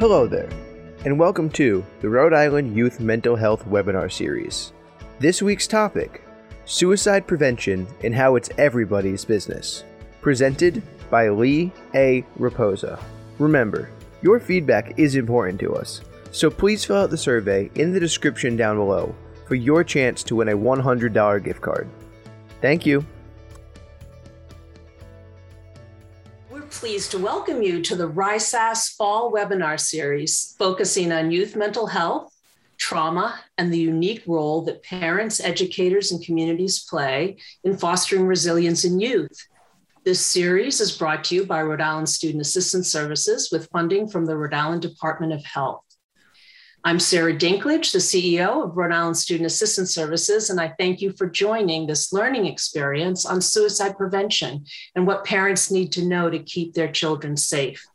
Hello there, and welcome to the Rhode Island Youth Mental Health Webinar Series. This week's topic Suicide Prevention and How It's Everybody's Business. Presented by Leigh A. Reposa. Remember, your feedback is important to us, so please fill out the survey in the description down below for your chance to win a $100 gift card. Thank you. Pleased to welcome you to the RISAS Fall Webinar Series, focusing on youth mental health, trauma, and the unique role that parents, educators, and communities play in fostering resilience in youth. This series is brought to you by Rhode Island Student Assistance Services with funding from the Rhode Island Department of Health. I'm Sarah Dinklage, the CEO of Rhode Island Student Assistance Services, and I thank you for joining this learning experience on suicide prevention and what parents need to know to keep their children safe.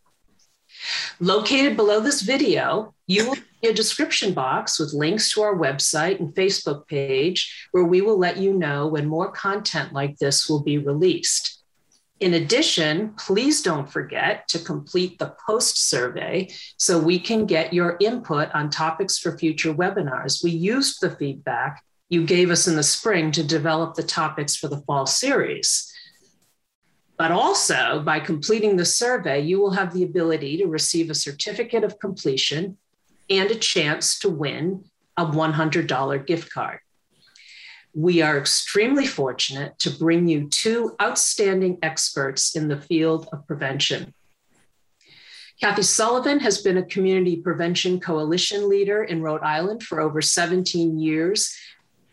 Located below this video, you will see a description box with links to our website and Facebook page where we will let you know when more content like this will be released. In addition, please don't forget to complete the post survey so we can get your input on topics for future webinars. We used the feedback you gave us in the spring to develop the topics for the fall series. But also, by completing the survey, you will have the ability to receive a certificate of completion and a chance to win a $100 gift card we are extremely fortunate to bring you two outstanding experts in the field of prevention. Kathy Sullivan has been a community prevention coalition leader in Rhode Island for over 17 years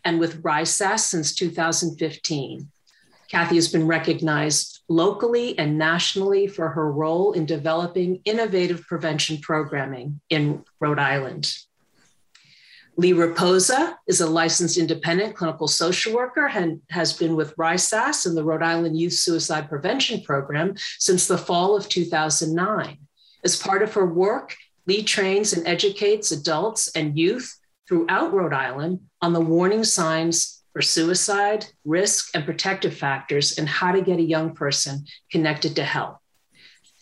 and with RISAS since 2015. Kathy has been recognized locally and nationally for her role in developing innovative prevention programming in Rhode Island. Leigh Reposa is a licensed independent clinical social worker and has been with RISAS and the Rhode Island Youth Suicide Prevention Program since the fall of 2009. As part of her work, Leigh trains and educates adults and youth throughout Rhode Island on the warning signs for suicide, risk, and protective factors and how to get a young person connected to help.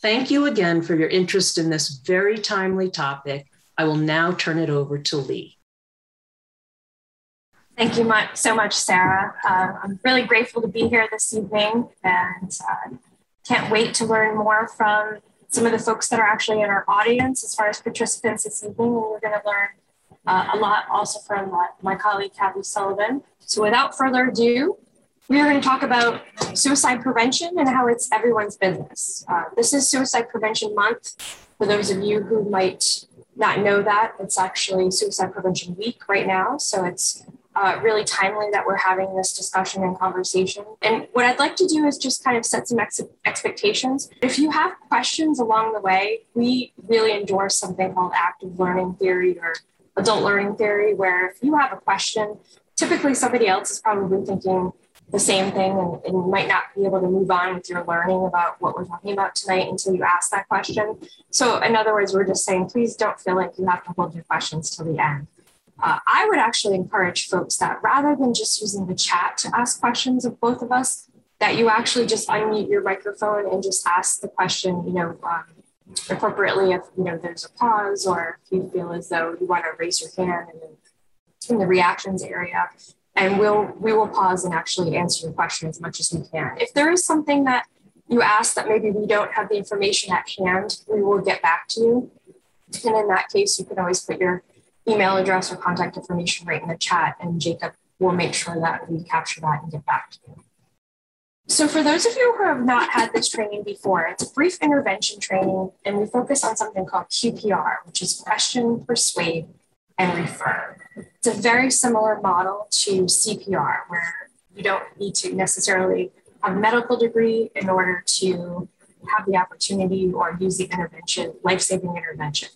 Thank you again for your interest in this very timely topic. I will now turn it over to Leigh. Thank you much, so much, Sarah. Uh, I'm really grateful to be here this evening and uh, can't wait to learn more from some of the folks that are actually in our audience as far as participants this evening. And we're going to learn uh, a lot also from my, colleague, Kathy Sullivan. So without further ado, we are going to talk about suicide prevention and how it's everyone's business. Uh, this is Suicide Prevention Month. For those of you who might not know that, it's actually Suicide Prevention Week right now. So it's uh, really timely that we're having this discussion and conversation. And what I'd like to do is just kind of set some ex- expectations. If you have questions along the way, we really endorse something called active learning theory or adult learning theory, where if you have a question, typically somebody else is probably thinking the same thing and, and might not be able to move on with your learning about what we're talking about tonight until you ask that question. So, in other words, we're just saying, please don't feel like you have to hold your questions till the end uh, I would actually encourage folks that rather than just using the chat to ask questions of both of us, that you actually just unmute your microphone and just ask the question, you know, um, appropriately if you know there's a pause or if you feel as though you want to raise your hand in, in the reactions area, and we'll we will pause and actually answer your question as much as we can. If there is something that you ask that maybe we don't have the information at hand, we will get back to you. And in that case, you can always put your email address or contact information right in the chat, and Jacob will make sure that we capture that and get back to you. So, for those of you who have not had this training before, it's a brief intervention training, and we focus on something called QPR, which is question, persuade, and refer. It's a very similar model to CPR, where you don't need to necessarily have a medical degree in order to have the opportunity or use the intervention, life saving intervention.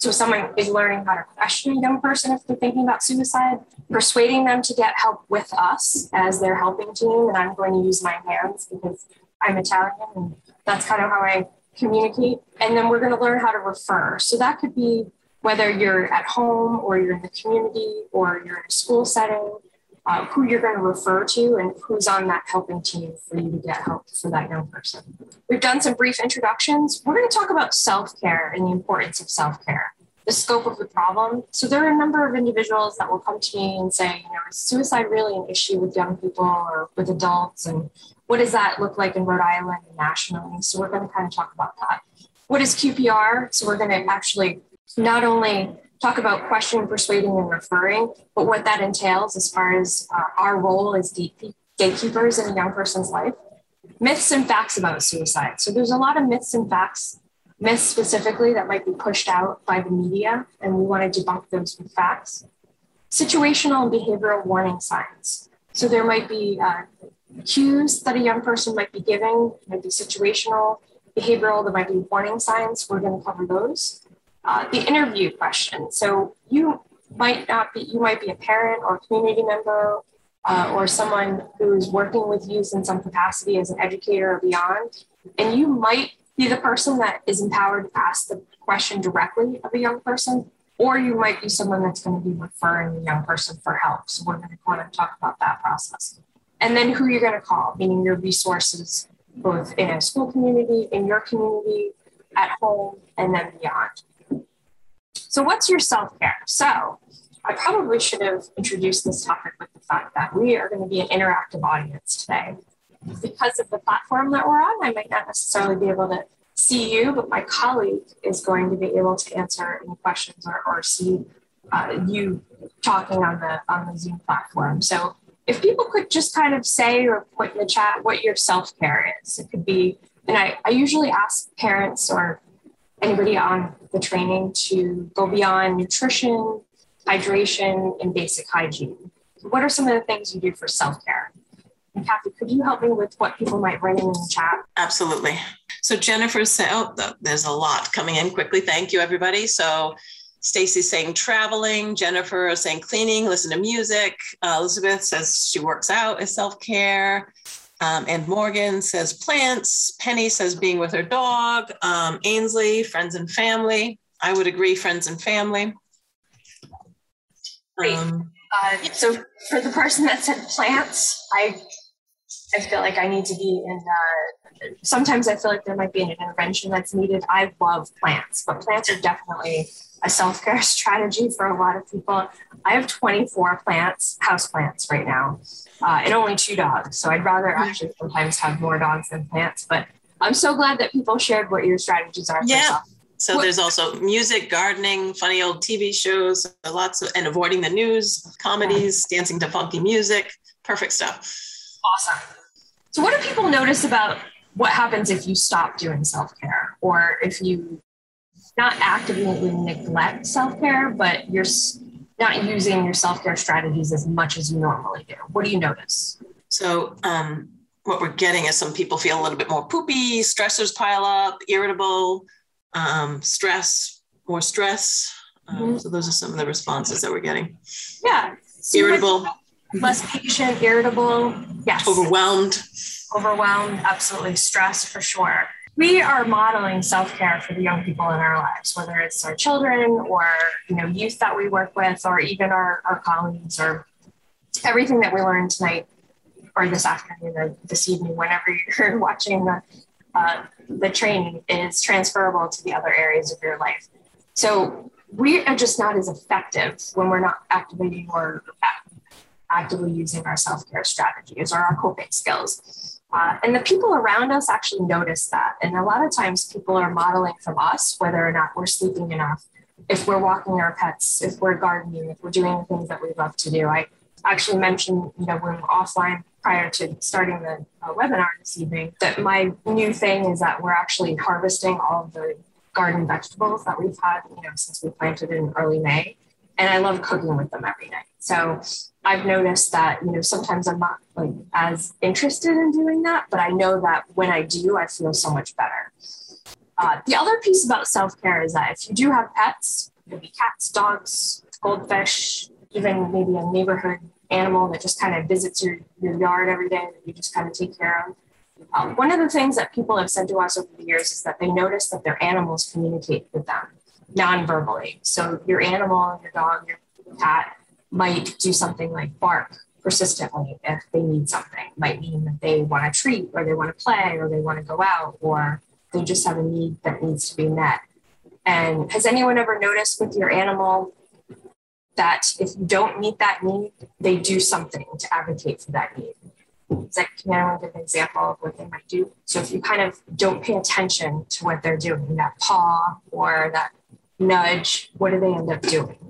So someone is learning how to question a young person if they're thinking about suicide, persuading them to get help with us as their helping team. And I'm going to use my hands because I'm Italian and that's kind of how I communicate. And then we're going to learn how to refer. So that could be whether you're at home or you're in the community or you're in a school setting uh, who you're going to refer to and who's on that helping team for you to get help for that young person. We've done some brief introductions. We're going to talk about self care and the importance of self care, the scope of the problem. So, there are a number of individuals that will come to me and say, you know, is suicide really an issue with young people or with adults? And what does that look like in Rhode Island and nationally? So, we're going to kind of talk about that. What is QPR? So, we're going to actually not only talk about questioning, persuading, and referring, but what that entails as far as uh, our role as gatekeepers in a young person's life. Myths and facts about suicide. So there's a lot of myths and facts, myths specifically that might be pushed out by the media, and we want to debunk those with facts. Situational and behavioral warning signs. So there might be uh, cues that a young person might be giving, might be situational, behavioral, there might be warning signs. We're going to cover those uh, the interview question. So you might not be, you might be a parent or a community member uh, or someone who's working with youth in some capacity as an educator or beyond. And you might be the person that is empowered to ask the question directly of a young person, or you might be someone that's going to be referring a young person for help. So we're going to kind of talk about that process. And then who you're going to call, meaning your resources, both in a school community, in your community, at home, and then beyond. So, what's your self care? So, I probably should have introduced this topic with the fact that we are going to be an interactive audience today. Because of the platform that we're on, I might not necessarily be able to see you, but my colleague is going to be able to answer any questions or, or see uh, you talking on the on the Zoom platform. So if people could just kind of say or put in the chat what your self care is, it could be. And I, I usually ask parents or anybody on the training to go beyond nutrition, hydration, and basic hygiene. What are some of the things you do for self care? And Kathy, could you help me with what people might write in the chat? Absolutely. So Jennifer said, oh, there's a lot coming in quickly. Thank you, everybody. So Stacy's saying traveling. Jennifer is saying cleaning, listen to music. Uh, Elizabeth says she works out as self care. Um, and Morgan says plants. Penny says being with her dog. Um, Ainsley, friends and family. I would agree, friends and family. Great. Um, uh, so for the person that said plants, I I feel like I need to be in. Uh, sometimes I feel like there might be an intervention that's needed. I love plants, but plants are definitely a self care strategy for a lot of people. I have 24 plants, house plants right now, uh, and only two dogs. So I'd rather mm-hmm. actually sometimes have more dogs than plants. But I'm so glad that people shared what your strategies are. Yeah. So what? there's also music, gardening, funny old TV shows, lots of, and avoiding the news, comedies, yeah. dancing to funky music, perfect stuff. Awesome. So what do people notice about what happens if you stop doing self care or if you not actively neglect self care, but you're not using your self care strategies as much as you normally do? What do you notice? So, um, what we're getting is some people feel a little bit more poopy, stressors pile up, irritable, um, stress, more stress. Um, mm-hmm. So, those are some of the responses that we're getting. Yeah. So irritable. Less patient, irritable. Yes. Overwhelmed. Overwhelmed, absolutely. Stress for sure we are modeling self-care for the young people in our lives whether it's our children or you know youth that we work with or even our, our colleagues or everything that we learned tonight or this afternoon or this evening whenever you're watching the uh, the training is transferable to the other areas of your life. So we are just not as effective when we're not activating or actively using our self-care strategies or our coping skills uh, and the people around us actually notice that. And a lot of times people are modeling from us whether or not we're sleeping enough, if we're walking our pets, if we're gardening, if we're doing the things that we love to do. I actually mentioned, you know, when we're offline prior to starting the uh, webinar this evening, that my new thing is that we're actually harvesting all of the garden vegetables that we've had, you know, since we planted in early May. And I love cooking with them every night. So I've noticed that, you know, sometimes I'm not like as interested in doing that, but I know that when I do, I feel so much better. Uh, the other piece about self care is that if you do have pets, maybe cats, dogs, goldfish, even maybe a neighborhood animal that just kind of visits your, your yard every day that you just kind of take care of. Uh, one of the things that people have said to us over the years is that they notice that their animals communicate with them non verbally. So your animal, your dog, your cat might do something like bark persistently if they need something. It might mean that they want a treat or they want to play or they want to go out or they just have a need that needs to be met. And has anyone ever noticed with your animal that if you don't meet that need, they do something to advocate for that need? Is that, can anyone give an example of what they might do? So if you kind of don't pay attention to what they're doing, that paw or that nudge, what do they end up doing?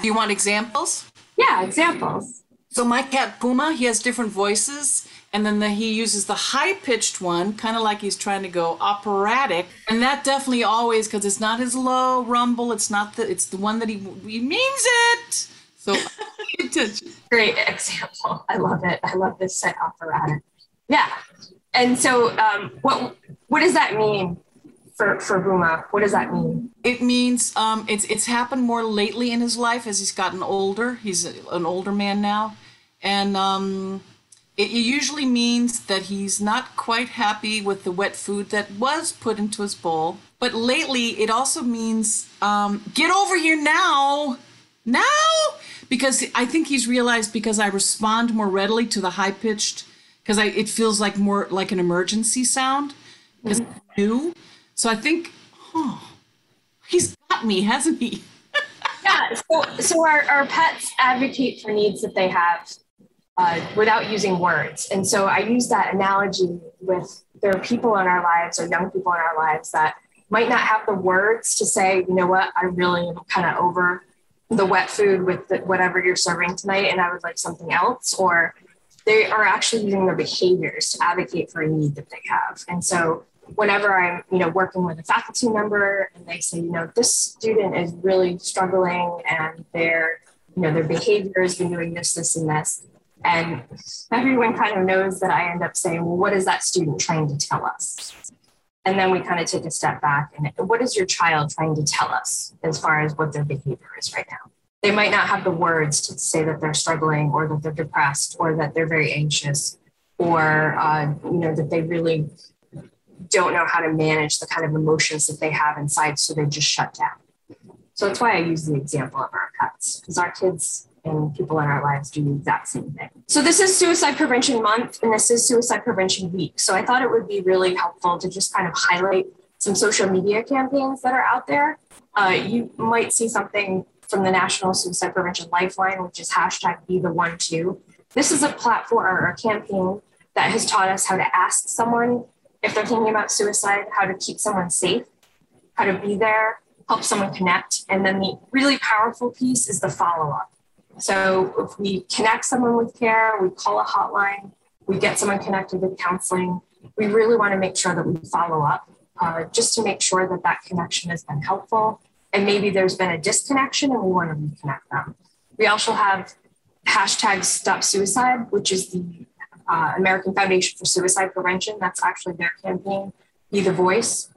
Do you want examples? Yeah, examples. So my cat Puma, he has different voices, and then the, he uses the high pitched one, kind of like he's trying to go operatic, and that definitely always because it's not his low rumble, it's not the it's the one that he he means it. So great example. I love it. I love this set operatic. Yeah, and so um, what what does that mean for for Puma? What does that mean? It means um, it's it's happened more lately in his life as he's gotten older. He's an older man now, and um, it usually means that he's not quite happy with the wet food that was put into his bowl. But lately, it also means um, get over here now, now, because I think he's realized because I respond more readily to the high pitched because I it feels like more like an emergency sound because mm-hmm. new. So I think, oh, he's got me, hasn't he? yeah. So, so our, our pets advocate for needs that they have uh, without using words. And so I use that analogy with there are people in our lives or young people in our lives that might not have the words to say, you know what, I really am kind of over the wet food with the, whatever you're serving tonight and I would like something else. Or they are actually using their behaviors to advocate for a need that they have. And so whenever I'm, you know, working with a faculty member and they say, you know, this student is really struggling and their, you know, their behavior has been doing this, this, and this. And everyone kind of knows that I end up saying, well, what is that student trying to tell us? And then we kind of take a step back and what is your child trying to tell us as far as what their behavior is right now? They might not have the words to say that they're struggling or that they're depressed or that they're very anxious or, uh, you know, that they really don't know how to manage the kind of emotions that they have inside, so they just shut down. So that's why I use the example of our pets, because our kids and people in our lives do the exact same thing. So this is Suicide Prevention Month, and this is Suicide Prevention Week. So I thought it would be really helpful to just kind of highlight some social media campaigns that are out there. Uh, you might see something from the National Suicide Prevention Lifeline, which is hashtag be the one too. This is a platform or a campaign that has taught us how to ask someone if they're thinking about suicide, how to keep someone safe, how to be there, help someone connect. And then the really powerful piece is the follow up. So if we connect someone with care, we call a hotline, we get someone connected with counseling, we really want to make sure that we follow up uh, just to make sure that that connection has been helpful. And maybe there's been a disconnection and we want to reconnect them. We also have hashtag stop suicide, which is the uh, American Foundation for Suicide Prevention. That's actually their campaign, Be the Voice.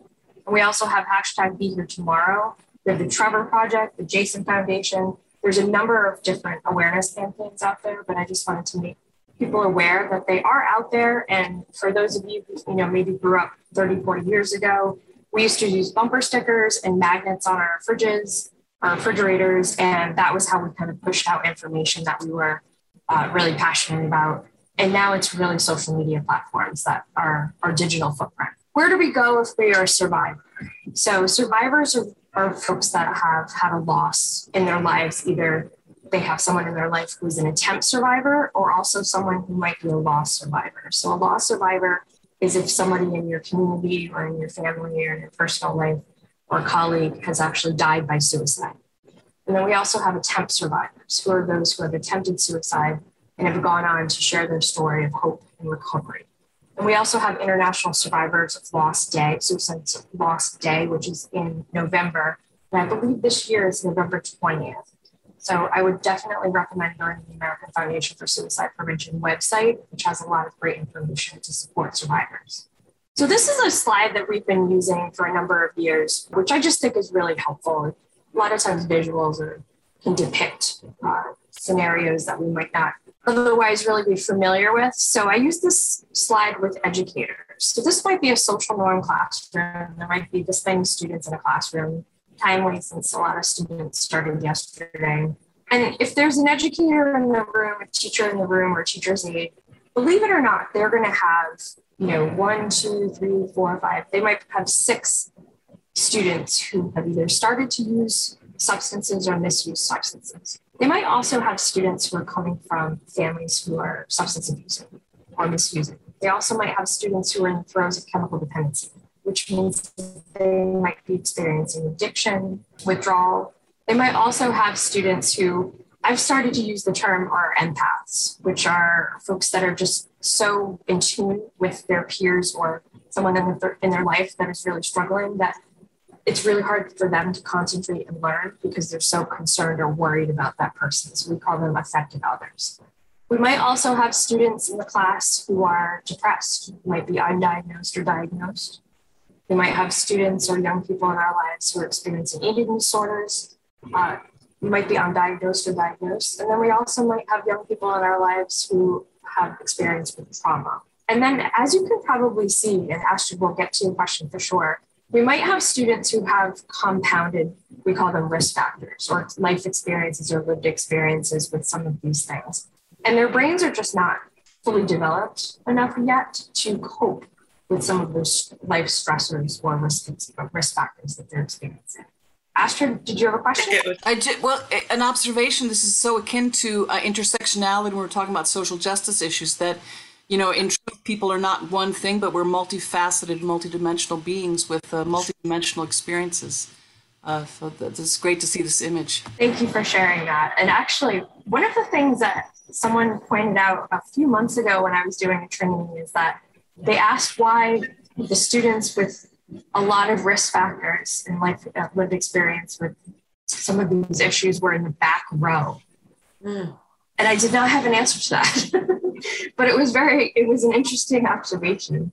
And we also have hashtag Be Here Tomorrow. We have the Trevor Project, the Jason Foundation. There's a number of different awareness campaigns out there, but I just wanted to make people aware that they are out there. And for those of you who, you know, maybe grew up 30, 40 years ago, we used to use bumper stickers and magnets on our fridges, our refrigerators, and that was how we kind of pushed out information that we were uh, really passionate about and now it's really social media platforms that are our digital footprint. Where do we go if we are a survivor? So, survivors are, are folks that have had a loss in their lives. Either they have someone in their life who's an attempt survivor, or also someone who might be a loss survivor. So, a loss survivor is if somebody in your community or in your family or in your personal life or colleague has actually died by suicide. And then we also have attempt survivors, who are those who have attempted suicide and have gone on to share their story of hope and recovery. And we also have International Survivors of Loss Day, Suicide Loss Day, which is in November. And I believe this year is November 20th. So I would definitely recommend going to the American Foundation for Suicide Prevention website, which has a lot of great information to support survivors. So this is a slide that we've been using for a number of years, which I just think is really helpful. A lot of times visuals are, can depict uh, scenarios that we might not otherwise really be familiar with. So I use this slide with educators. So this might be a social norm classroom. There might be this many students in a classroom, timely since a lot of students started yesterday. And if there's an educator in the room, a teacher in the room, or teacher's aide, believe it or not, they're going to have, you know, one, two, three, four, five. They might have six students who have either started to use substances or misuse substances. They might also have students who are coming from families who are substance abusing or misusing. They also might have students who are in the throes of chemical dependency, which means they might be experiencing addiction, withdrawal. They might also have students who I've started to use the term are empaths, which are folks that are just so in tune with their peers or someone in their, in their life that is really struggling that it's really hard for them to concentrate and learn because they're so concerned or worried about that person. So we call them affected others. We might also have students in the class who are depressed, might be undiagnosed or diagnosed. We might have students or young people in our lives who are experiencing eating disorders. Uh, might be undiagnosed or diagnosed. And then we also might have young people in our lives who have experience with trauma. And then, as you can probably see, and Astrid will get to your question for sure, we might have students who have compounded, we call them risk factors or life experiences or lived experiences with some of these things. And their brains are just not fully developed enough yet to cope with some of those life stressors or risk, risk factors that they're experiencing. Astrid, did you have a question? I did. Well, an observation. This is so akin to uh, intersectionality when we're talking about social justice issues that you know, in truth, people are not one thing, but we're multifaceted, multidimensional beings with uh, multidimensional experiences. Uh, so it's great to see this image. Thank you for sharing that. And actually, one of the things that someone pointed out a few months ago when I was doing a training is that they asked why the students with a lot of risk factors and life uh, lived experience with some of these issues were in the back row. Mm. And I did not have an answer to that. but it was very, it was an interesting observation.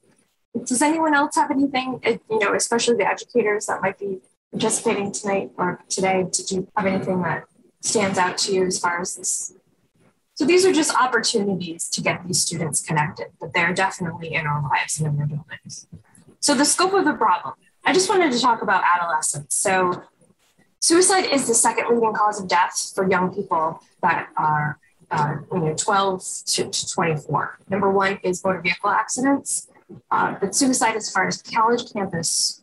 Does anyone else have anything, uh, you know, especially the educators that might be participating tonight or today, did you have anything that stands out to you as far as this? So these are just opportunities to get these students connected, but they're definitely in our lives and in their buildings. So the scope of the problem, I just wanted to talk about adolescence. So suicide is the second leading cause of death for young people that are uh, you know, 12 to, to 24. Number one is motor vehicle accidents, uh, but suicide as far as college campus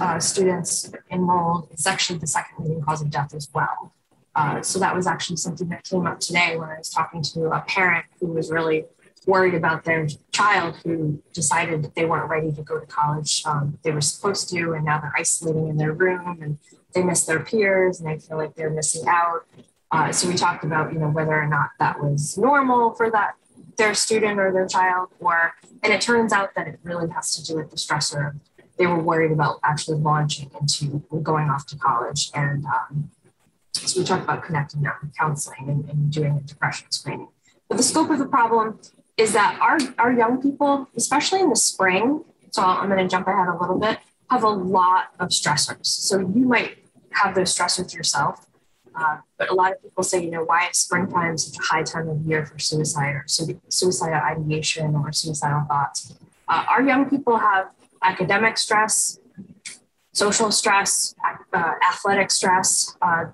uh, students enrolled is actually the second leading cause of death as well. Uh, so that was actually something that came up today when I was talking to a parent who was really worried about their child who decided that they weren't ready to go to college. Um, they were supposed to, and now they're isolating in their room and they miss their peers and they feel like they're missing out. Uh, so we talked about, you know, whether or not that was normal for that their student or their child, or and it turns out that it really has to do with the stressor. They were worried about actually launching into going off to college, and um, so we talked about connecting that with counseling and, and doing a depression screening. But the scope of the problem is that our our young people, especially in the spring, so I'm going to jump ahead a little bit, have a lot of stressors. So you might have those stressors yourself uh, but a lot of people say, you know, why is springtime such a high time of year for suicide or suicidal ideation or suicidal thoughts? Uh, our young people have academic stress, social stress, uh, athletic stress. Uh,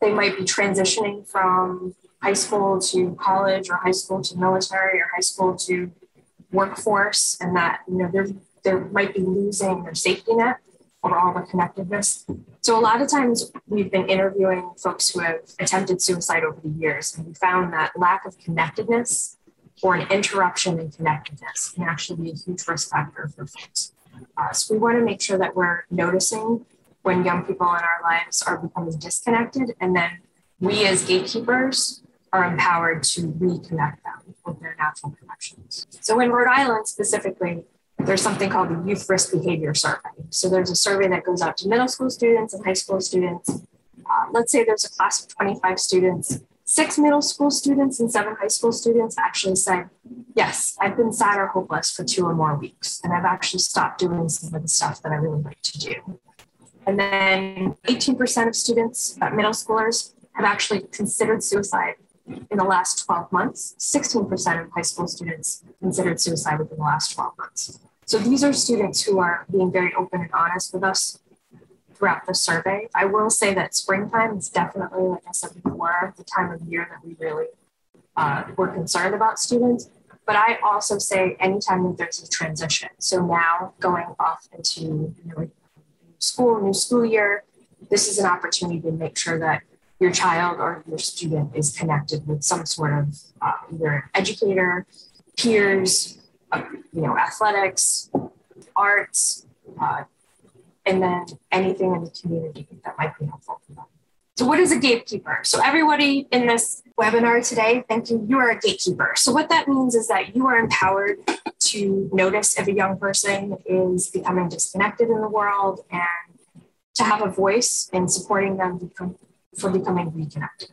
they might be transitioning from high school to college or high school to military or high school to workforce, and that you know they they might be losing their safety net or all the connectedness. So a lot of times we've been interviewing folks who have attempted suicide over the years, and we found that lack of connectedness or an interruption in connectedness can actually be a huge risk factor for folks. Uh, so we want to make sure that we're noticing when young people in our lives are becoming disconnected, and then we as gatekeepers are empowered to reconnect them with their natural connections. So in Rhode Island specifically, there's something called the Youth Risk Behavior Survey. So there's a survey that goes out to middle school students and high school students. Uh, let's say there's a class of 25 students. Six middle school students and seven high school students actually said, Yes, I've been sad or hopeless for two or more weeks, and I've actually stopped doing some of the stuff that I really like to do. And then 18% of students, uh, middle schoolers, have actually considered suicide in the last 12 months. 16% of high school students considered suicide within the last 12 months. So these are students who are being very open and honest with us. throughout the survey. I will say that springtime is definitely, like I said before, the time of year that we really uh, were concerned about students. But I also say anytime that there's a transition. So now going off into you know, school, new school year, this is an opportunity to make sure that your child or your student is connected with some sort of uh, either educator, peers, you know, athletics, arts, uh, and then anything in the community that might be helpful for them. So, what is a gatekeeper? So, everybody in this webinar today, thank you, you are a gatekeeper. So, what that means is that you are empowered to notice if a young person is becoming disconnected in the world and to have a voice in supporting them for becoming reconnected.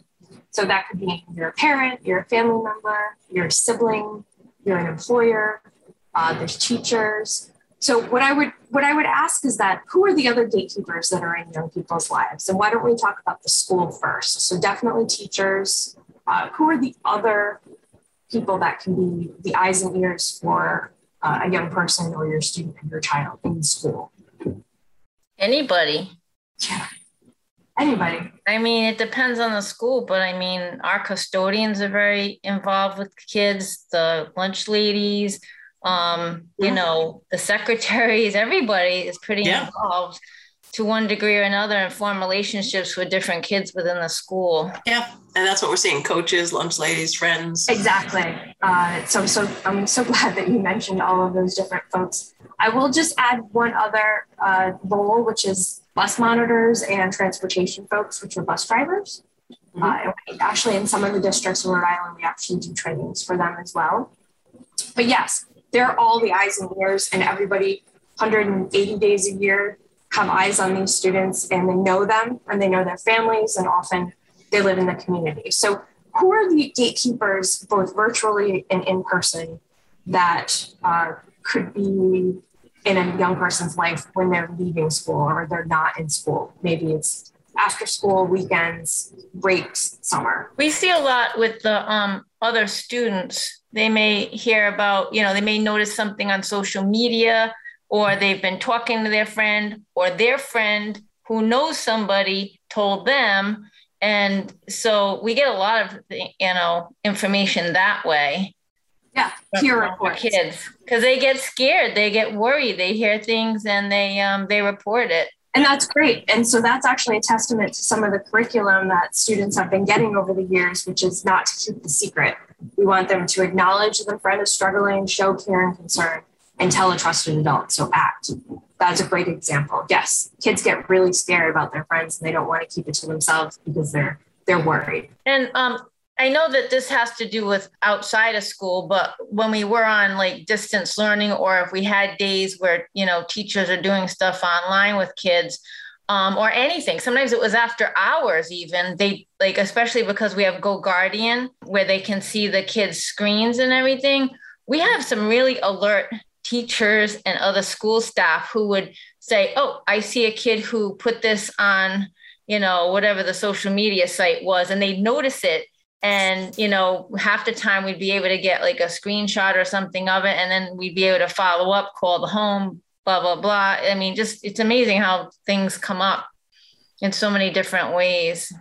So, that could be you're a parent, you're a family member, you're a sibling, you're an employer, uh, there's teachers, so what I would what I would ask is that who are the other gatekeepers that are in young people's lives, and why don't we talk about the school first? So definitely teachers. Uh, who are the other people that can be the eyes and ears for uh, a young person or your student or your child in school? Anybody. Yeah. Anybody. I mean, it depends on the school, but I mean, our custodians are very involved with kids, the lunch ladies, um, you know, the secretaries, everybody is pretty yeah. involved to one degree or another and form relationships with different kids within the school. Yeah, and that's what we're seeing: coaches, lunch ladies, friends. Exactly. Uh, so, so I'm so glad that you mentioned all of those different folks. I will just add one other uh, role, which is bus monitors and transportation folks, which are bus drivers. Mm-hmm. Uh, actually, in some of the districts in Rhode Island, we actually do trainings for them as well. But yes, they're all the eyes and ears, and everybody 180 days a year have eyes on these students and they know them and they know their families, and often they live in the community. So, who are the gatekeepers, both virtually and in person, that uh, could be in a young person's life when they're leaving school or they're not in school? Maybe it's after school, weekends, breaks, summer. We see a lot with the um, other students they may hear about, you know, they may notice something on social media or they've been talking to their friend or their friend who knows somebody told them. And so we get a lot of, you know, information that way. Yeah, peer reports. Kids, because they get scared, they get worried, they hear things and they um, they report it. And that's great. And so that's actually a testament to some of the curriculum that students have been getting over the years, which is not to keep the secret. We want them to acknowledge that their friend is struggling, show care and concern, and tell a trusted adult. So act. That's a great example. Yes, kids get really scared about their friends and they don't want to keep it to themselves because they're they're worried. And um, I know that this has to do with outside of school, but when we were on like distance learning, or if we had days where, you know, teachers are doing stuff online with kids, um, or anything. Sometimes it was after hours, even. They like, especially because we have GoGuardian, where they can see the kids' screens and everything. We have some really alert teachers and other school staff who would say, Oh, I see a kid who put this on, you know, whatever the social media site was, and they notice it and you know half the time we'd be able to get like a screenshot or something of it and then we'd be able to follow up call the home blah blah blah. I mean just it's amazing how things come up in so many different ways.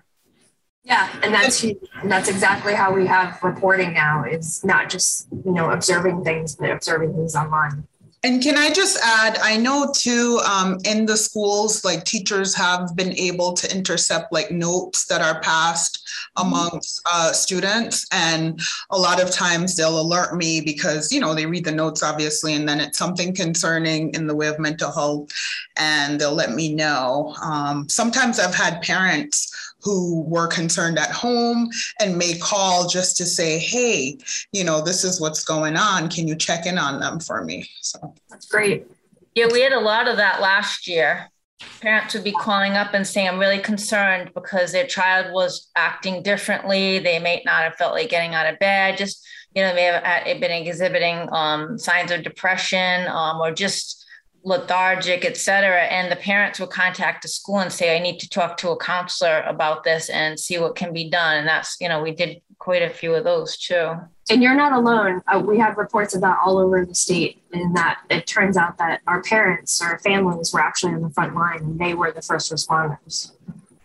Yeah and that's and that's exactly how we have reporting now is not just you know observing things but observing things online and can I just add, I know too, um, in the schools, like teachers have been able to intercept like notes that are passed amongst uh, students. And a lot of times they'll alert me because, you know, they read the notes obviously, and then it's something concerning in the way of mental health and they'll let me know. Um, sometimes I've had parents who were concerned at home and may call just to say, hey, you know, this is what's going on. Can you check in on them for me? So that's great. Yeah, we had a lot of that last year. Parents would be calling up and saying, I'm really concerned because their child was acting differently. They may not have felt like getting out of bed, just, you know, may have been exhibiting um, signs of depression um, or just lethargic, et cetera. And the parents would contact the school and say, I need to talk to a counselor about this and see what can be done. And that's, you know, we did quite a few of those too. And you're not alone. Uh, we have reports of that all over the state, and that it turns out that our parents, or families were actually on the front line and they were the first responders.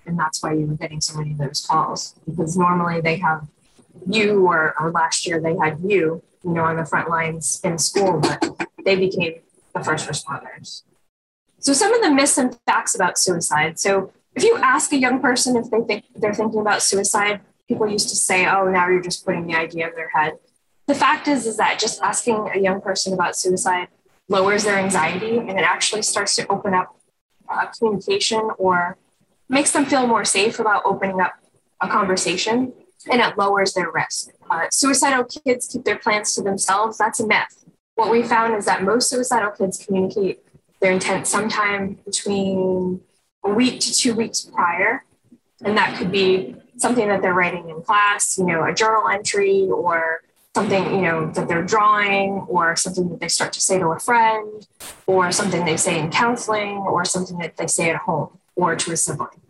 And that's why you were getting so many of those calls because normally they have you, or, or last year they had you, you know, on the front lines in school, but they became the first responders. So, some of the myths and facts about suicide. So, if you ask a young person if they think they're thinking about suicide, people used to say, "Oh, now you're just putting the idea in their head." The fact is, is that just asking a young person about suicide lowers their anxiety, and it actually starts to open up uh, communication or makes them feel more safe about opening up a conversation, and it lowers their risk. Uh, suicidal kids keep their plans to themselves. That's a myth what we found is that most suicidal kids communicate their intent sometime between a week to two weeks prior. And that could be something that they're writing in class, you know, a journal entry or something, you know, that they're drawing or something that they start to say to a friend or something they say in counseling or something that they say at home or to a sibling.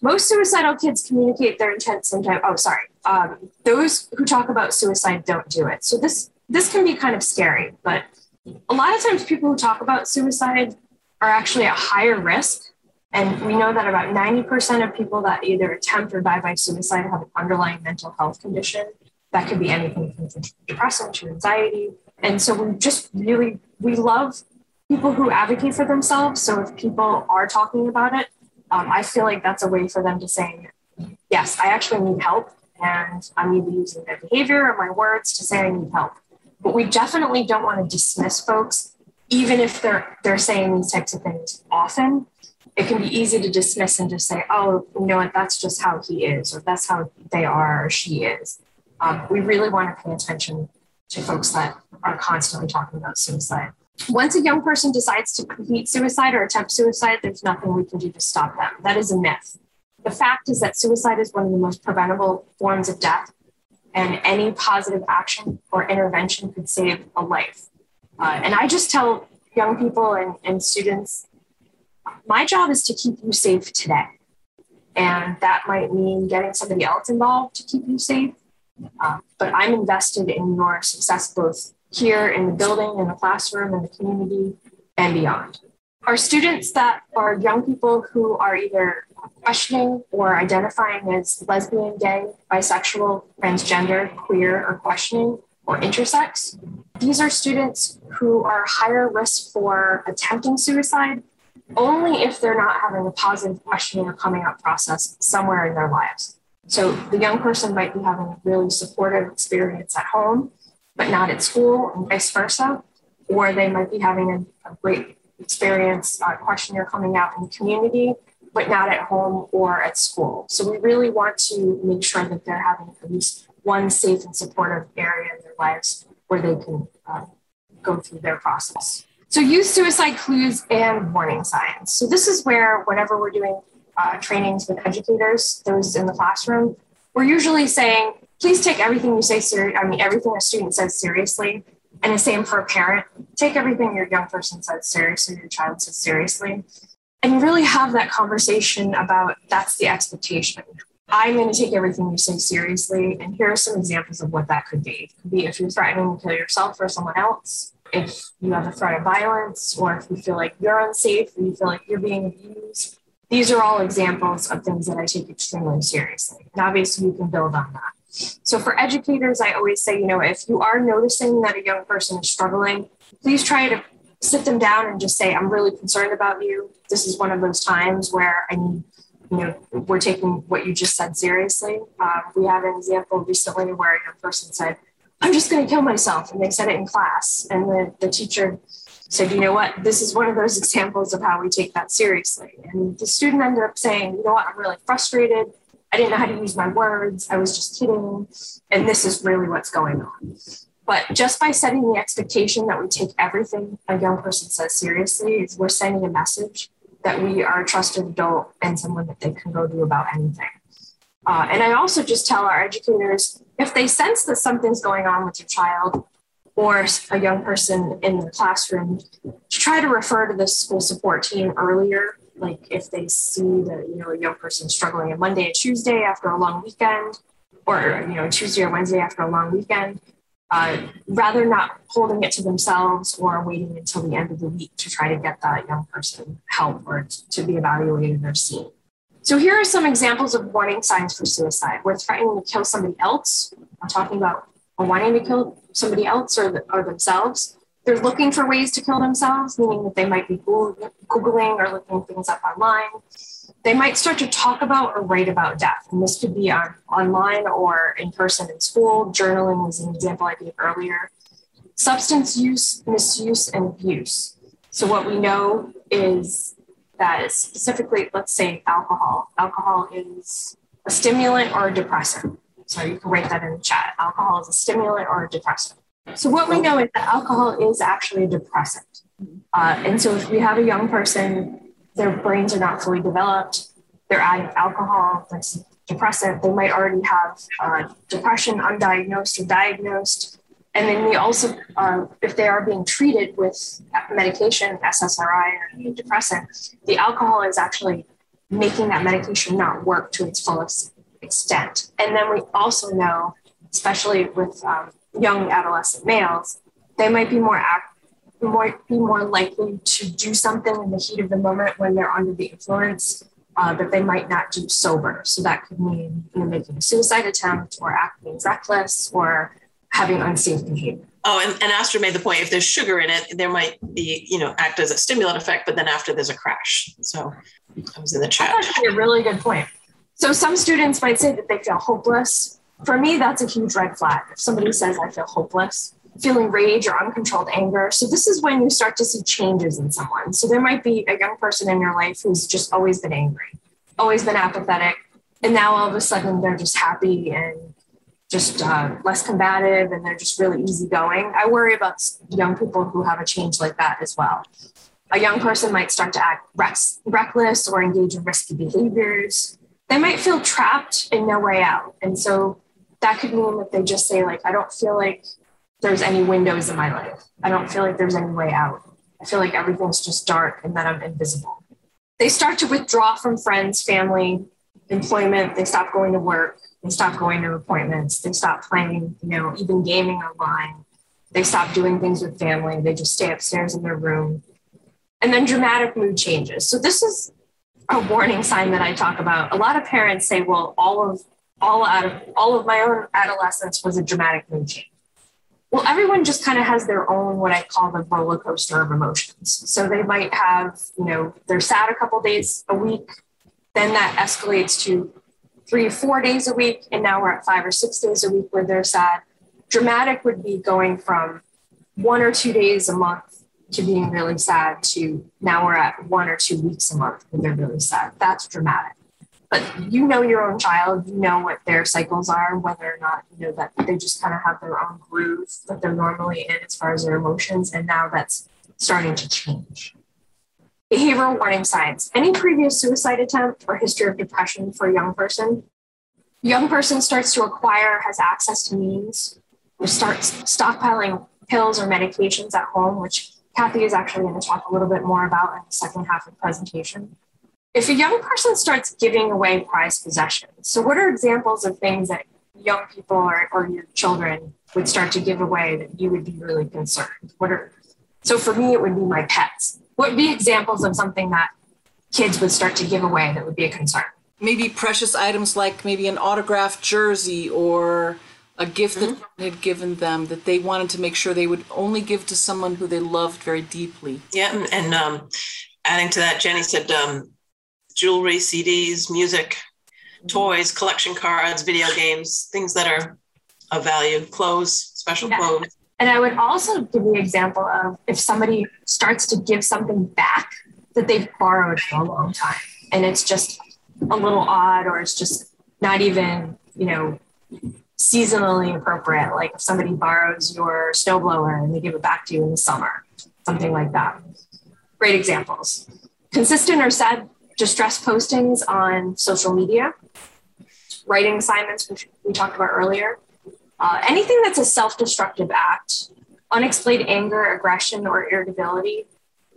Most suicidal kids communicate their intent sometime. Oh, sorry. Um, those who talk about suicide don't do it. So this this can be kind of scary, but a lot of times people who talk about suicide are actually at higher risk. And we know that about 90% of people that either attempt or die by suicide have an underlying mental health condition. That could be anything from depression to anxiety. And so we just really, we love people who advocate for themselves. So if people are talking about it, um, I feel like that's a way for them to say, yes, I actually need help. And I'm either using their behavior or my words to say I need help. But we definitely don't want to dismiss folks, even if they're they're saying these types of things often. It can be easy to dismiss and just say, "Oh, you know what? That's just how he is, or that's how they are, or she is." Um, we really want to pay attention to folks that are constantly talking about suicide. Once a young person decides to commit suicide or attempt suicide, there's nothing we can do to stop them. That is a myth. The fact is that suicide is one of the most preventable forms of death and any positive action or intervention could save a life. Uh, and I just tell young people and, and students my job is to keep you safe today. And that might mean getting somebody else involved to keep you safe. Uh, but I'm invested in your success both here in the building, in the classroom, in the community, and beyond. Our students that are young people who are either questioning or identifying as lesbian, gay, bisexual, transgender, queer, or questioning, or intersex. These are students who are higher risk for attempting suicide only if they're not having a positive questioning or coming out process somewhere in their lives. So the young person might be having a really supportive experience at home, but not at school, and vice versa. Or they might be having a, a great experience, uh, questionnaire coming out in the community, but not at home or at school. So we really want to make sure that they're having at least one safe and supportive area in their lives where they can uh, go through their process. So use suicide clues and warning signs. So this is where whenever we're doing uh, trainings with educators, those in the classroom, we're usually saying, please take everything you say serious. I mean, everything a student says seriously. And the same for a parent. Take everything your young person says seriously, your child says seriously and really have that conversation about that's the expectation. I'm going to take everything you say seriously. And here are some examples of what that could be. It could be if you're threatening to kill yourself or someone else, if you have a threat of violence, or if you feel like you're unsafe or you feel like you're being abused. These are all examples of things that I take extremely seriously. And obviously, you can build on that. So, for educators, I always say, you know, if you are noticing that a young person is struggling, please try to sit them down and just say, I'm really concerned about you. This is one of those times where I need, you know, we're taking what you just said seriously. Um, we had an example recently where a person said, I'm just going to kill myself. And they said it in class. And the, the teacher said, you know what, this is one of those examples of how we take that seriously. And the student ended up saying, you know what, I'm really frustrated. I didn't know how to use my words. I was just kidding. And this is really what's going on. But just by setting the expectation that we take everything a young person says seriously, is we're sending a message that we are a trusted adult and someone that they can go to about anything. Uh, and I also just tell our educators if they sense that something's going on with your child, or a young person in the classroom to try to refer to the school support team earlier like if they see that you know a young person struggling on monday and tuesday after a long weekend or you know tuesday or wednesday after a long weekend uh, rather not holding it to themselves or waiting until the end of the week to try to get that young person help or to be evaluated or seen so here are some examples of warning signs for suicide we're threatening to kill somebody else i'm talking about wanting to kill somebody else or, the, or themselves. They're looking for ways to kill themselves, meaning that they might be Googling or looking things up online. They might start to talk about or write about death. And this could be on, online or in person in school. Journaling was an example I gave earlier. Substance use, misuse, and abuse. So, what we know is that specifically, let's say alcohol. Alcohol is a stimulant or a depressant. So you can write that in the chat. Alcohol is a stimulant or a depressant. So what we know is that alcohol is actually a depressant. Uh, and so if we have a young person, their brains are not fully developed, they're adding alcohol, that's depressant, they might already have uh, depression undiagnosed or diagnosed. And then we also, uh, if they are being treated with medication, SSRI or antidepressant, the alcohol is actually making that medication not work to its fullest extent. And then we also know, especially with um, young adolescent males, they might be more act more be more likely to do something in the heat of the moment when they're under the influence uh, that they might not do sober. So that could mean you know, making a suicide attempt or acting reckless or having unsafe behavior. Oh, and, and Astrid made the point if there's sugar in it, there might be, you know, act as a stimulant effect, but then after there's a crash. So I was in the chat. That's actually a really good point. So some students might say that they feel hopeless. For me, that's a huge red flag. If somebody says, I feel hopeless, feeling rage or uncontrolled anger. So this is when you start to see changes in someone. So there might be a young person in your life who's just always been angry, always been apathetic. And now all of a sudden they're just happy and just uh, less combative and they're just really easygoing. I worry about young people who have a change like that as well. A young person might start to act reckless or engage in risky behaviors they might feel trapped and no way out. And so that could mean that they just say, like, I don't feel like there's any windows in my life. I don't feel like there's any way out. I feel like everything's just dark and that I'm invisible. They start to withdraw from friends, family, employment. They stop going to work. They stop going to appointments. They stop playing, you know, even gaming online. They stop doing things with family. They just stay upstairs in their room. And then dramatic mood changes. So this is a warning sign that I talk about. A lot of parents say, well, all of all out of all of my own adolescence was a dramatic mood change. Well, everyone just kind of has their own what I call the roller coaster of emotions. So they might have, you know, they're sad a couple days a week, then that escalates to three, four days a week, and now we're at five or six days a week where they're sad. Dramatic would be going from one or two days a month to being really sad to now we're at one or two weeks a month when they're really sad. That's dramatic. But you know your own child, you know what their cycles are, whether or not you know that they just kind of have their own groove that they're normally in as far as their emotions. And now that's starting to change. Behavioral warning signs. Any previous suicide attempt or history of depression for a young person. Young person starts to acquire, has access to means, or starts stockpiling pills or medications at home, which Kathy is actually going to talk a little bit more about in the second half of the presentation. If a young person starts giving away prized possessions, so what are examples of things that young people or, or your children would start to give away that you would be really concerned? What are so for me, it would be my pets. What would be examples of something that kids would start to give away that would be a concern? Maybe precious items like maybe an autographed jersey or a gift mm-hmm. that had given them that they wanted to make sure they would only give to someone who they loved very deeply. Yeah, and, and um, adding to that, Jenny said um, jewelry, CDs, music, mm-hmm. toys, collection cards, video games, things that are of value, clothes, special yeah. clothes. And I would also give the example of if somebody starts to give something back that they've borrowed for a long time, and it's just a little odd, or it's just not even, you know, seasonally appropriate, like if somebody borrows your snowblower and they give it back to you in the summer, something like that. Great examples. Consistent or sad distress postings on social media, writing assignments, which we talked about earlier. Uh, anything that's a self destructive act unexplained anger, aggression, or irritability.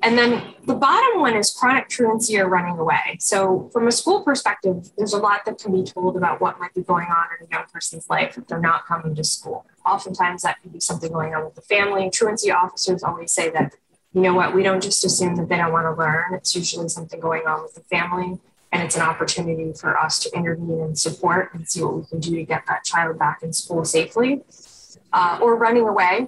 And then the bottom one is chronic truancy or running away. So, from a school perspective, there's a lot that can be told about what might be going on in a young person's life if they're not coming to school. Oftentimes, that can be something going on with the family. Truancy officers always say that, you know what, we don't just assume that they don't want to learn. It's usually something going on with the family. And it's an opportunity for us to intervene and support and see what we can do to get that child back in school safely. Uh, or running away.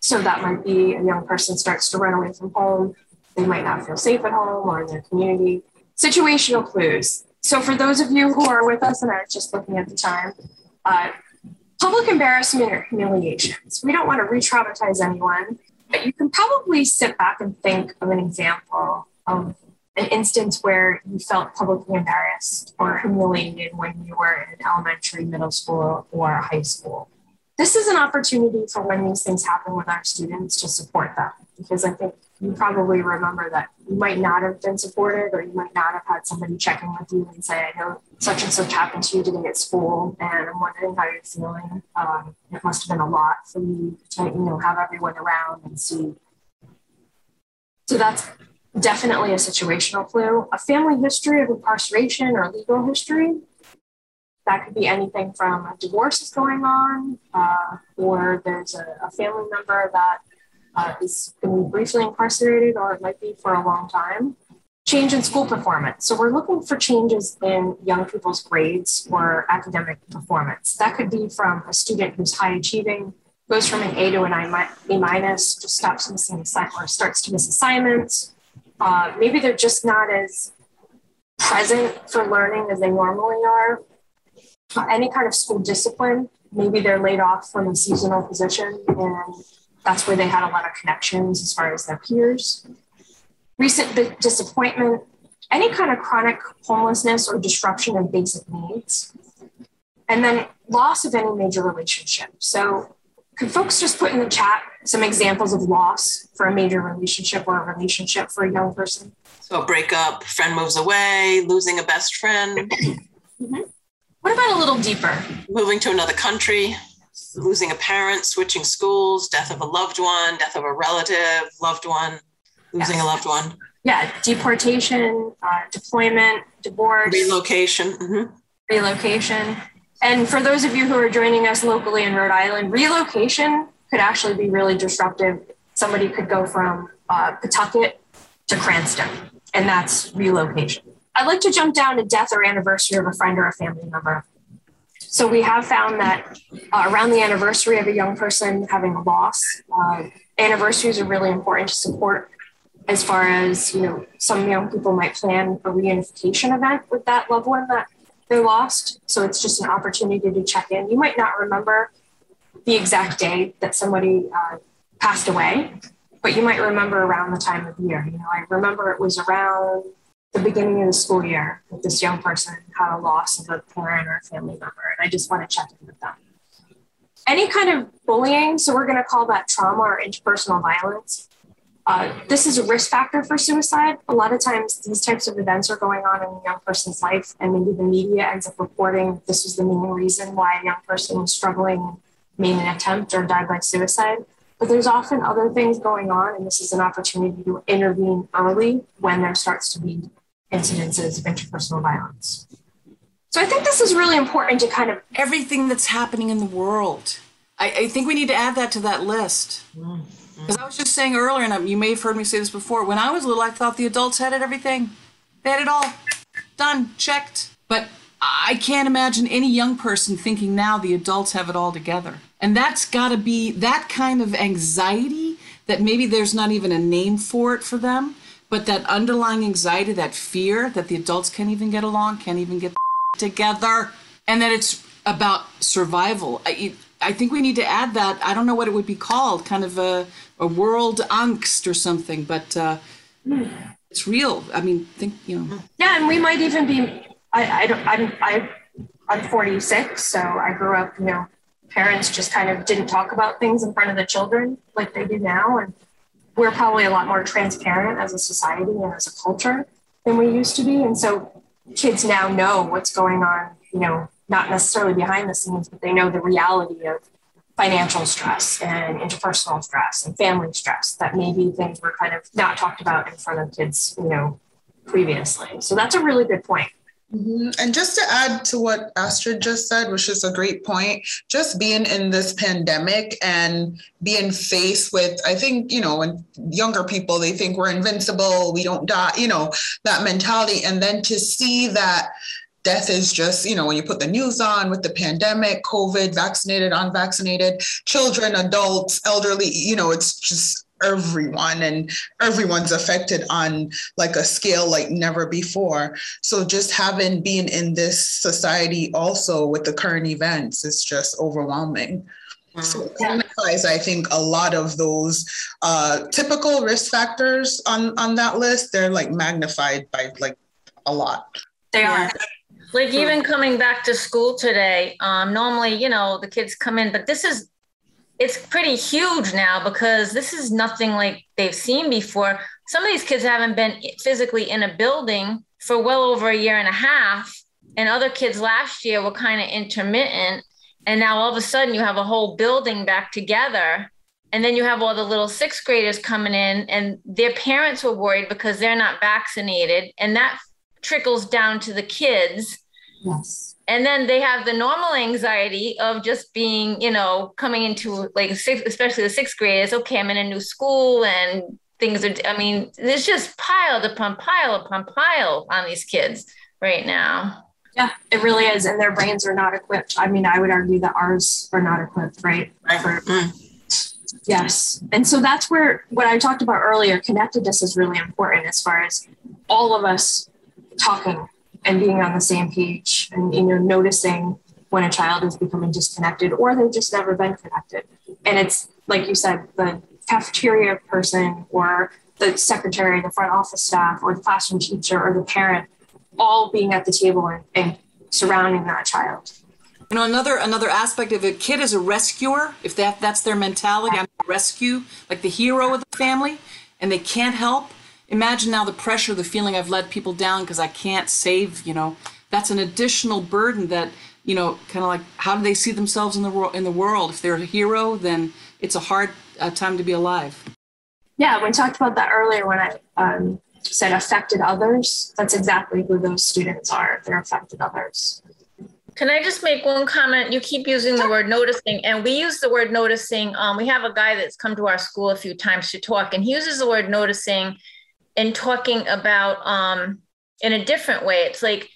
So that might be a young person starts to run away from home. They might not feel safe at home or in their community. Situational clues. So for those of you who are with us, and I was just looking at the time, uh, public embarrassment or humiliations. We don't want to re-traumatize anyone, but you can probably sit back and think of an example of an instance where you felt publicly embarrassed or humiliated when you were in elementary, middle school, or high school. This is an opportunity for when these things happen with our students to support them because I think you probably remember that you might not have been supported or you might not have had somebody checking with you and say, I know such and such happened to you today at school and I'm wondering how you're feeling. Um, it must have been a lot for you to, you know, have everyone around and see. So that's definitely a situational clue. A family history of incarceration or legal history. That could be anything from a divorce is going on, uh, or there's a, a, family member that uh, is going to be briefly incarcerated, or it might be for a long time. Change in school performance. So we're looking for changes in young people's grades or academic performance. That could be from a student who's high achieving, goes from an A to an A minus, just stops missing assignments or starts to miss assignments, uh, maybe they're just not as present for learning as they normally are. Any kind of school discipline, maybe they're laid off from a seasonal position and that's where they had a lot of connections as far as their peers. Recent disappointment, any kind of chronic homelessness or disruption of basic needs. And then loss of any major relationship. So could folks just put in the chat some examples of loss for a major relationship or a relationship for a young person? So a breakup, friend moves away, losing a best friend. mm-hmm. What about a little deeper? Moving to another country, losing a parent, switching schools, death of a loved one, death of a relative, loved one, losing yes. a loved one. Yeah, deportation, uh, deployment, divorce, relocation. Mm-hmm. Relocation. And for those of you who are joining us locally in Rhode Island, relocation could actually be really disruptive. Somebody could go from uh, Pawtucket to Cranston, and that's relocation. I'd like to jump down to death or anniversary of a friend or a family member. So we have found that uh, around the anniversary of a young person having a loss, uh, anniversaries are really important to support as far as, you know, some young people might plan a reunification event with that loved one that they lost. So it's just an opportunity to check in. You might not remember the exact day that somebody uh, passed away, but you might remember around the time of year. You know, I remember it was around the beginning of the school year that this young person had a loss of a parent or a family member, and I just want to check in with them. Any kind of bullying, so we're going to call that trauma or interpersonal violence. Uh, this is a risk factor for suicide. A lot of times, these types of events are going on in a young person's life, and maybe the media ends up reporting this was the main reason why a young person was struggling, made an attempt, or died by suicide. But there's often other things going on, and this is an opportunity to intervene early when there starts to be incidences of interpersonal violence. So I think this is really important to kind of everything that's happening in the world. I, I think we need to add that to that list. Mm-hmm. Because I was just saying earlier, and you may have heard me say this before, when I was little, I thought the adults had it everything. They had it all done, checked. But I can't imagine any young person thinking now the adults have it all together. And that's got to be that kind of anxiety that maybe there's not even a name for it for them, but that underlying anxiety, that fear that the adults can't even get along, can't even get together, and that it's about survival. I, I think we need to add that. I don't know what it would be called, kind of a, a world angst or something, but uh, it's real. I mean, think you know. Yeah, and we might even be. I I don't. I'm I I'm 46, so I grew up. You know, parents just kind of didn't talk about things in front of the children like they do now, and we're probably a lot more transparent as a society and as a culture than we used to be, and so kids now know what's going on. You know, not necessarily behind the scenes, but they know the reality of financial stress and interpersonal stress and family stress that maybe things were kind of not talked about in front of kids, you know, previously. So that's a really good point. Mm-hmm. And just to add to what Astrid just said, which is a great point, just being in this pandemic and being faced with, I think, you know, when younger people, they think we're invincible, we don't die, you know, that mentality. And then to see that death is just, you know, when you put the news on with the pandemic, COVID, vaccinated, unvaccinated, children, adults, elderly, you know, it's just everyone and everyone's affected on like a scale like never before so just having being in this society also with the current events is just overwhelming so it magnifies, I think, a lot of those uh, typical risk factors on on that list. They're like magnified by like a lot. They are. Like even coming back to school today, um, normally, you know, the kids come in, but this is it's pretty huge now because this is nothing like they've seen before. Some of these kids haven't been physically in a building for well over a year and a half. And other kids last year were kind of intermittent. And now all of a sudden you have a whole building back together. And then you have all the little sixth graders coming in, and their parents were worried because they're not vaccinated. And that trickles down to the kids. Yes and then they have the normal anxiety of just being you know coming into like six, especially the sixth graders okay i'm in a new school and things are i mean it's just piled upon pile upon pile on these kids right now yeah it really is and their brains are not equipped i mean i would argue that ours are not equipped right, right. For, mm. yes and so that's where what i talked about earlier connectedness is really important as far as all of us talking and being on the same page and you know noticing when a child is becoming disconnected or they've just never been connected. And it's like you said the cafeteria person or the secretary the front office staff or the classroom teacher or the parent all being at the table and, and surrounding that child. You know another another aspect of a kid is a rescuer. If that that's their mentality i'm a rescue like the hero of the family and they can't help imagine now the pressure, the feeling I've let people down because I can't save, you know, that's an additional burden that, you know, kind of like how do they see themselves in the world in the world? If they're a hero, then it's a hard uh, time to be alive. Yeah, we talked about that earlier when I um, said affected others. That's exactly who those students are. They're affected others. Can I just make one comment? You keep using the word noticing, and we use the word noticing. Um, we have a guy that's come to our school a few times to talk, and he uses the word noticing and talking about um, in a different way. It's like,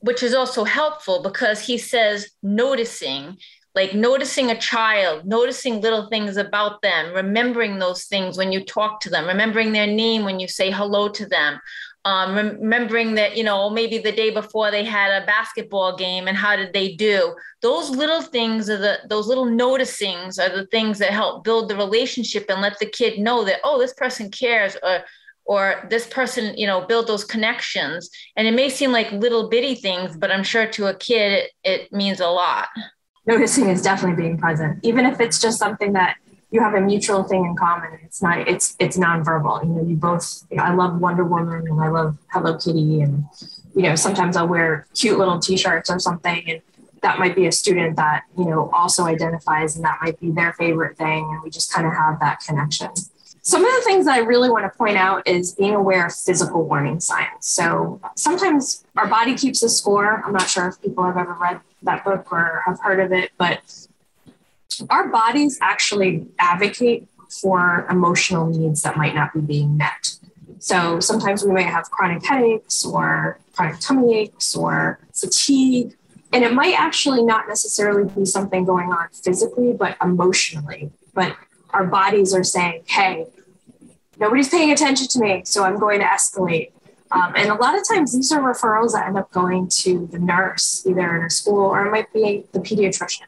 which is also helpful because he says noticing, like noticing a child, noticing little things about them, remembering those things when you talk to them, remembering their name when you say hello to them. Um, remembering that you know maybe the day before they had a basketball game and how did they do those little things are the those little noticings are the things that help build the relationship and let the kid know that oh this person cares or or this person you know build those connections. And it may seem like little bitty things but i'm sure to a kid it, it means a lot. Noticing is definitely being present even if it's just something that you have a mutual thing in common. It's not it's it's nonverbal. You know you both you know, i love wonder woman and i love hello kitty and you know sometimes i'll wear cute little t-shirts or something and that might be a student that you know also identifies and that might be their favorite thing and we just kind of have that connection some of the things that I really want to point out is being aware of physical warning signs. So sometimes our body keeps a score. I'm not sure if people have ever read that book or have heard of it, but our bodies actually advocate for emotional needs that might not be being met. So sometimes we might have chronic headaches or chronic tummy aches or fatigue. And it might actually not necessarily be something going on physically, but emotionally. But our bodies are saying, hey, nobody's paying attention to me, so I'm going to escalate. Um, and a lot of times these are referrals that end up going to the nurse, either in a school or it might be the pediatrician.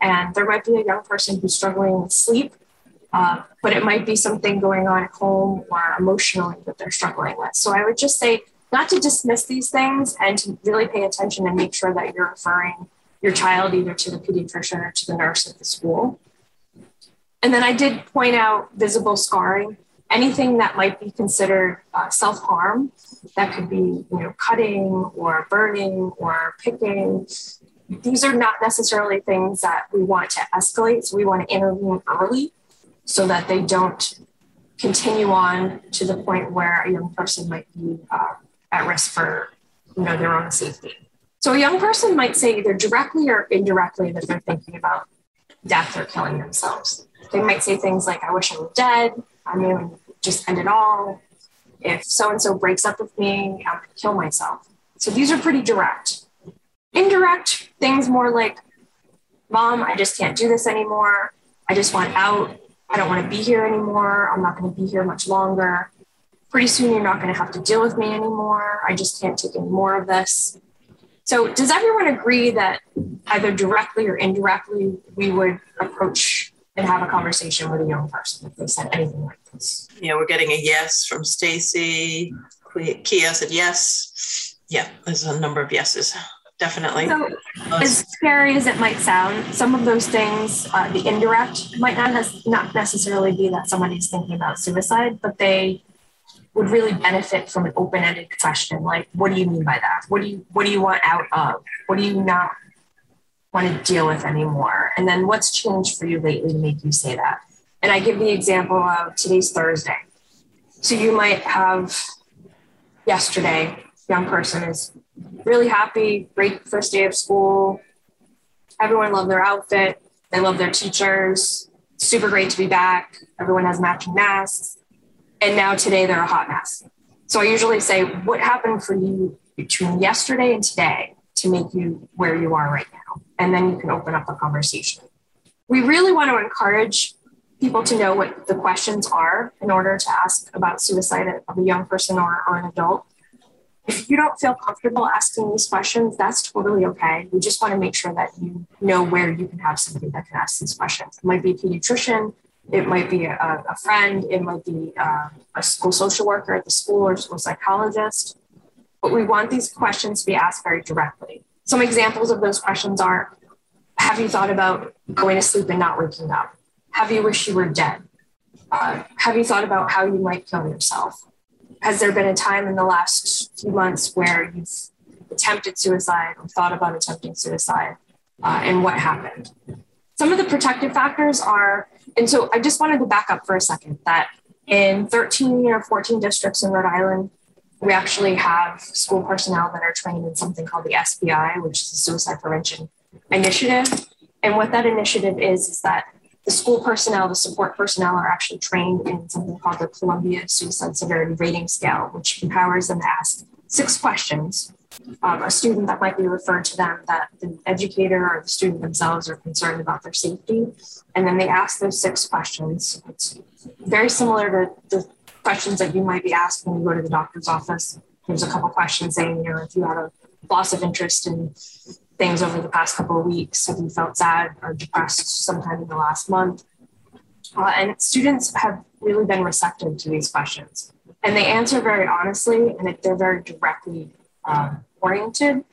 And there might be a young person who's struggling with sleep, uh, but it might be something going on at home or emotionally that they're struggling with. So I would just say not to dismiss these things and to really pay attention and make sure that you're referring your child either to the pediatrician or to the nurse at the school. And then I did point out visible scarring anything that might be considered uh, self harm, that could be you know cutting or burning or picking. these are not necessarily things that we want to escalate. So we want to intervene early so that they don't continue on to the point where a young person might be uh, at risk for you know their own safety. So a young person might say either directly or indirectly that they're thinking about death or killing themselves. They might say things like, I wish I were dead. I mean, just end it all. If so and so breaks up with me, I'm going to kill myself. So these are pretty direct. Indirect things more like, Mom, I just can't do this anymore. I just want out. I don't want to be here anymore. I'm not going to be here much longer. Pretty soon, you're not going to have to deal with me anymore. I just can't take any more of this. So, does everyone agree that either directly or indirectly we would approach and have a conversation with a young person if they said anything like this? Yeah, we're getting a yes from Stacy. Kia said yes. Yeah, there's a number of yeses. Definitely. So, as scary as it might sound, some of those things, uh, the indirect, might not has, not necessarily be that someone is thinking about suicide, but they would really benefit from an open-ended question like what do you mean by that what do you what do you want out of what do you not want to deal with anymore? And then what's changed for you lately to make you say that? And i give the example of today's thursday. So you might have yesterday young person is really happy great first day of school. Everyone loved their outfit. They love their teachers. Super great to be back. Everyone has matching masks. And now today they're a hot mess. So I usually say, what happened for you between yesterday and today to make you where you are right now? And then you can open up a conversation. We really want to encourage people to know what the questions are in order to ask about suicide of a young person or, or an adult. If you don't feel comfortable asking these questions, that's totally okay. We just want to make sure that you know where you can have somebody that can ask these questions. It might be a pediatrician, it might be a, a friend, it might be uh, a school social worker at the school or school psychologist. But we want these questions to be asked very directly. Some examples of those questions are Have you thought about going to sleep and not waking up? Have you wished you were dead? Uh, have you thought about how you might kill yourself? Has there been a time in the last few months where you've attempted suicide or thought about attempting suicide? Uh, and what happened? Some of the protective factors are and so I just wanted to back up for a second that in 13 or 14 districts in Rhode Island, we actually have school personnel that are trained in something called the SPI, which is the Suicide Prevention Initiative. And what that initiative is, is that the school personnel, the support personnel are actually trained in something called the Columbia Suicide Severity Rating Scale, which empowers them to ask six questions um, a student that might be referred to them that the educator or the student themselves are concerned about their safety. And then they ask those six questions. It's very similar to the questions that you might be asked when you go to the doctor's office. There's a couple questions saying, you know, if you had a loss of interest in things over the past couple of weeks, have you felt sad or depressed sometime in the last month? Uh, and students have really been receptive to these questions. And they answer very honestly and they're very directly um, oriented.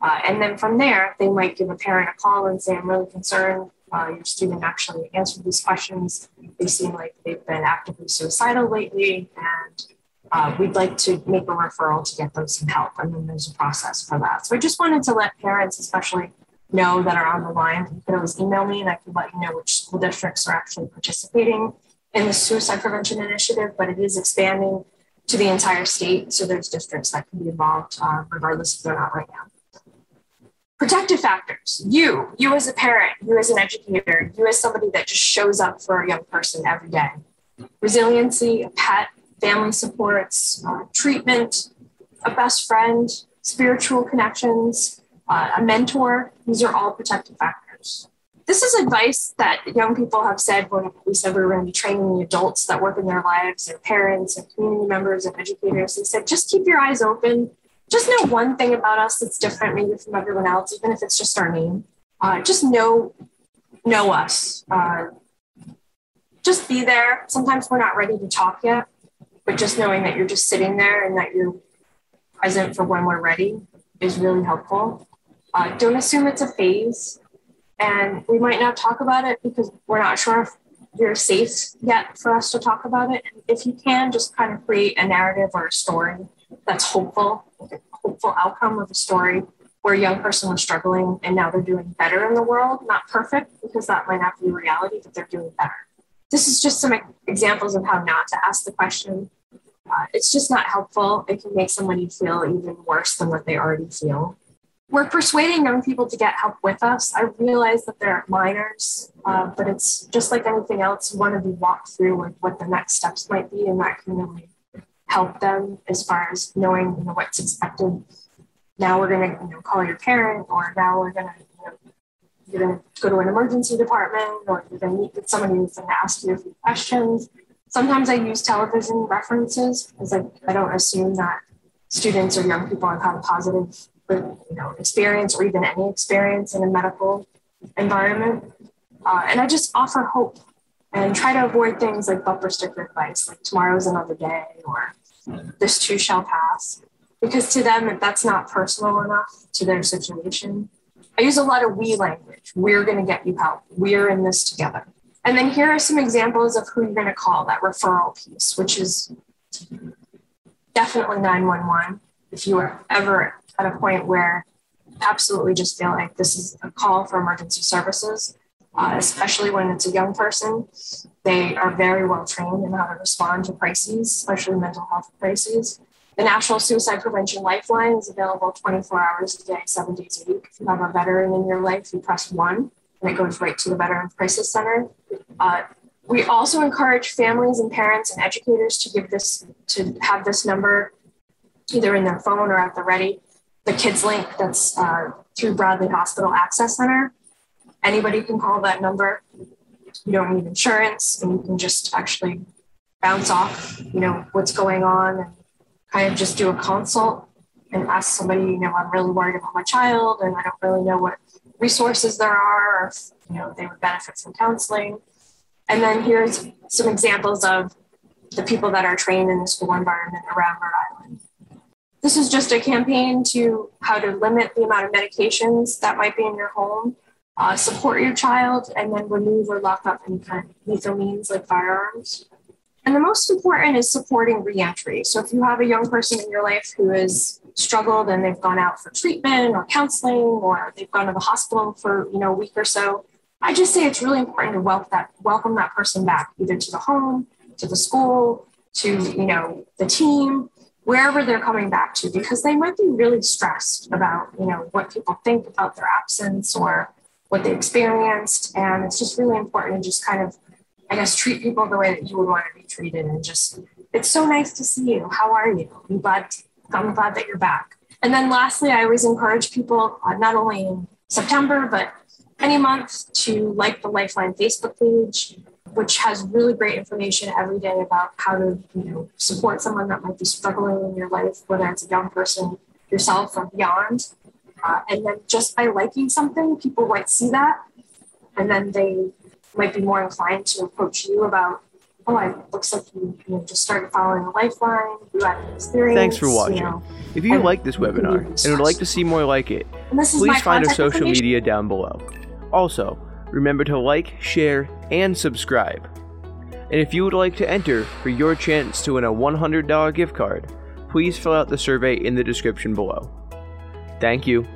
Uh, and then from there, they might give a parent a call and say, I'm really concerned. Uh, your student actually answered these questions. They seem like they've been actively suicidal lately, and uh, we'd like to make a referral to get them some help. And then there's a process for that. So I just wanted to let parents, especially, know that are on the line. You can always email me, and I can let you know which school districts are actually participating in the suicide prevention initiative, but it is expanding to the entire state. So there's districts that can be involved uh, regardless if they're not right now. Protective factors. You, you as a parent, you as an educator, you as somebody that just shows up for a young person every day. Resiliency, a pet, family supports, uh, treatment, a best friend, spiritual connections, uh, a mentor. These are all protective factors this is advice that young people have said when we said we were going to be training the adults that work in their lives, their parents and community members and educators. They said, just keep your eyes open. Just know one thing about us that's different maybe from everyone else, even if it's just our name. Uh, just know, know us. Uh, just be there. Sometimes we're not ready to talk yet, but just knowing that you're just sitting there and that you're present for when we're ready is really helpful. Uh, don't assume it's a phase and we might not talk about it because we're not sure if you're safe yet for us to talk about it. If you can, just kind of create a narrative or a story that's hopeful, hopeful outcome of a story where a young person was struggling and now they're doing better in the world. Not perfect, because that might not be reality, but they're doing better. This is just some examples of how not to ask the question. Uh, it's just not helpful. It can make somebody feel even worse than what they already feel. We're persuading young people to get help with us. I realize that they're minors, uh, but it's just like anything else. You want to be walked through with what the next steps might be, and that can really help them as far as knowing you know, what's expected now we're going to you know, call your parent, or now we're going to, you know, you're going to go to an emergency department, or you're going to meet with somebody who's going to ask you a few questions. Sometimes I use television references because I, I don't assume that students or young people have had a positive you know, experience or even any experience in a medical environment. Uh, and I just offer hope and try to avoid things like bumper sticker advice, like tomorrow's another day or this too shall pass because to them that's not personal enough to their situation. I use a lot of we language. We're going to get you help. We're in this together. And then here are some examples of who you're going to call that referral piece, which is definitely 911. If you are ever at a point where absolutely just feel like this is a call for emergency services, uh, especially when it's a young person, they are very well trained in how to respond to crises, especially mental health crises. The National Suicide Prevention Lifeline is available 24 hours a day, seven days a week. If you have a veteran in your life, you press one and it goes right to the Veteran Crisis Center. Uh, we also encourage families and parents and educators to give this, to have this number either in their phone or at the ready. The Kids Link that's uh, through Bradley Hospital Access Center. Anybody can call that number. You don't need insurance and you can just actually bounce off, you know, what's going on and kind of just do a consult and ask somebody, you know, I'm really worried about my child and I don't really know what resources there are or if, you know, they would benefit from counseling. And then here's some examples of the people that are trained in the school environment around Rhode Island. This is just a campaign to how to limit the amount of medications that might be in your home, uh, support your child, and then remove or lock up any kind of lethal means like firearms. And the most important is supporting reentry. So if you have a young person in your life who has struggled and they've gone out for treatment or counseling or they've gone to the hospital for you know a week or so, I just say it's really important to welcome that welcome that person back either to the home, to the school, to you know the team, wherever they're coming back to, because they might be really stressed about you know what people think about their absence or what they experienced, and it's just really important to just kind of I guess treat people the way that you would want to be treated and just it's so nice to see you. How are you? I'm glad I'm glad that you're back. And then lastly, I always encourage people uh, not only in September but any month to like the Lifeline Facebook page, which has really great information every day about how to you know support someone that might be struggling in your life, whether it's a young person, yourself, or beyond. Uh, and then just by liking something, people might see that, and then they might be more inclined to approach you about, oh, it looks like you, you know, just started following a lifeline, you had an experience. Thanks for watching. You know, if you like this webinar and would like to see more like it, please find our social media down below. Also, remember to like, share, and subscribe. And if you would like to enter for your chance to win a $100 gift card, please fill out the survey in the description below. Thank you.